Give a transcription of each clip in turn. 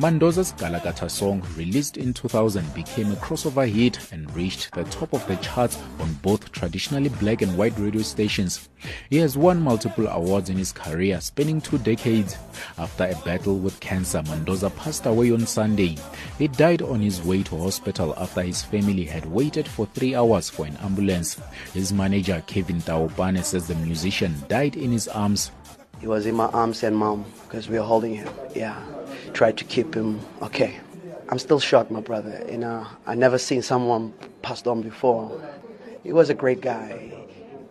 Mandoza's Nkalakhatha song, released in 2000, became a crossover hit and reached the top of the charts on both traditionally black and white radio stations. He has won multiple awards in his career, spanning two decades. After a battle with cancer, Mandoza passed away on Sunday. He died on his way to hospital after his family had waited for three hours for an ambulance. His manager, Kevin Taopane, says the musician died in his arms. He was in my arms and mom because we were holding him. Yeah tried to keep him okay. I'm still shocked, my brother. You know, I never seen someone passed on before. He was a great guy.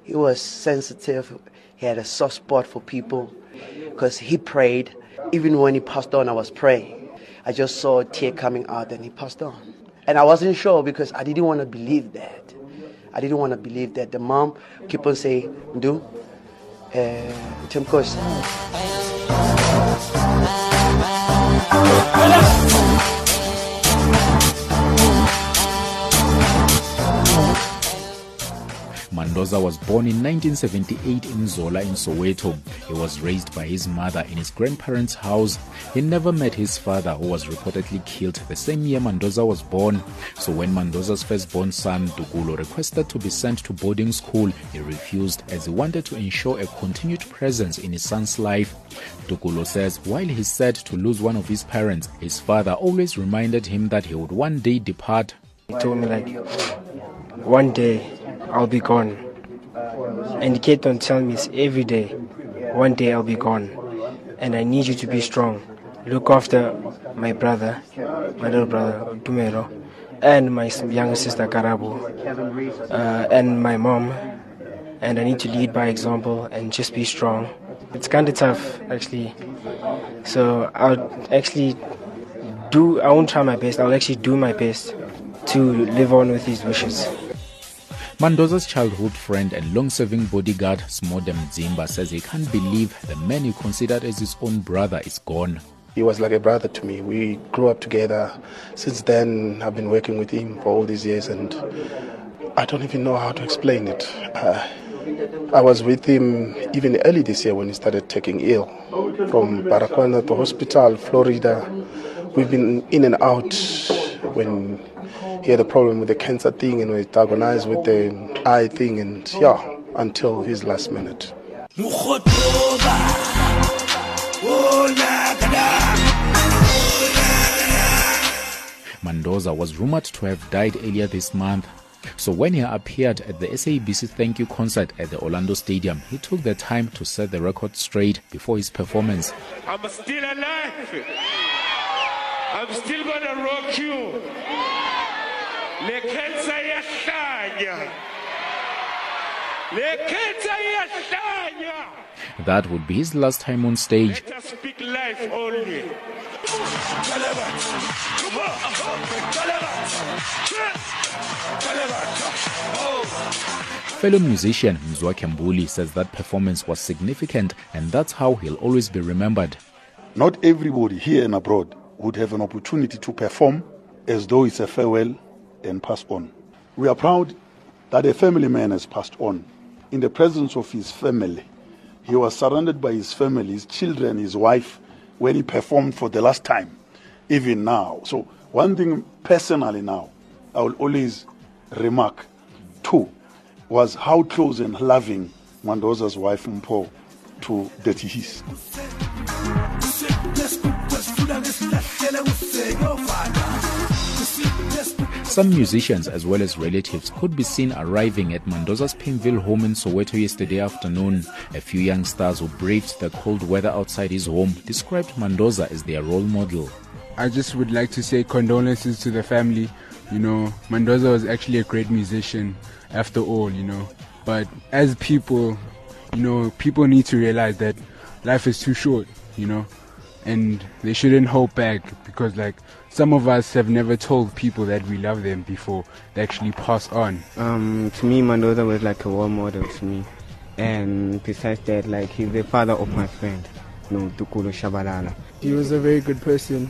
He was sensitive. He had a soft spot for people because he prayed. Even when he passed on, I was praying. I just saw a tear coming out and he passed on. And I wasn't sure because I didn't want to believe that. I didn't want to believe that. The mom kept on saying, "Do, uh, Tim Hola. Mandoza was born in 1978 in Zola in Soweto. He was raised by his mother in his grandparents' house. He never met his father, who was reportedly killed the same year Mandoza was born. So when Mandoza's firstborn son, Tokollo, requested to be sent to boarding school, he refused as he wanted to ensure a continued presence in his son's life. Tokollo says while he's sad to lose one of his parents, his father always reminded him that he would one day depart. He told me like, one day I'll be gone. And he kept on telling me it's every day, one day I'll be gone. And I need you to be strong. Look after my brother, my little brother, Tumelo, and my younger sister, Karabo, uh, and my mom. And I need to lead by example and just be strong. It's kind of tough, actually. So I'll actually do, I won't try my best, I'll actually do my best to live on with these wishes. Mandoza's childhood friend and long-serving bodyguard Smodem Zimba says he can't believe the man he considered as his own brother is gone. He was like a brother to me. We grew up together. Since then, I've been working with him for all these years, and I don't even know how to explain it. Uh, I was with him even early this year when he started taking ill from Baragwanath to hospital, Florida. We've been in and out when he had a problem with the cancer thing and was diagnosed with the eye thing, and yeah, until his last minute. Mandoza was rumored to have died earlier this month. So when he appeared at the SABC thank you concert at the Orlando Stadium, he took the time to set the record straight before his performance. I'm still alive. I'm still gonna rock you. That would be his last time on stage. Let us speak life only. Fellow musician Mzwakhe Mbuli says that performance was significant and that's how he'll always be remembered. Not everybody here and abroad would have an opportunity to perform as though it's a farewell and pass on. We are proud that a family man has passed on in the presence of his family. He was surrounded by his family, his children, his wife, when he performed for the last time, even now. So, one thing personally now, I will always remark, too, was how close and loving Mandoza's wife Mpho to Dirty His. Some musicians as well as relatives could be seen arriving at Mandoza's Pimville home in Soweto yesterday afternoon. A few young stars who braved the cold weather outside his home described Mandoza as their role model. I just would like to say condolences to the family. You know, Mandoza was actually a great musician after all, you know. But as people, you know, people need to realize that life is too short, you know and they shouldn't hold back because like some of us have never told people that we love them before they actually pass on um to me my mother was like a role model to me and besides that like he's the father of my friend no Tokollo Tshabalala. He was a very good person.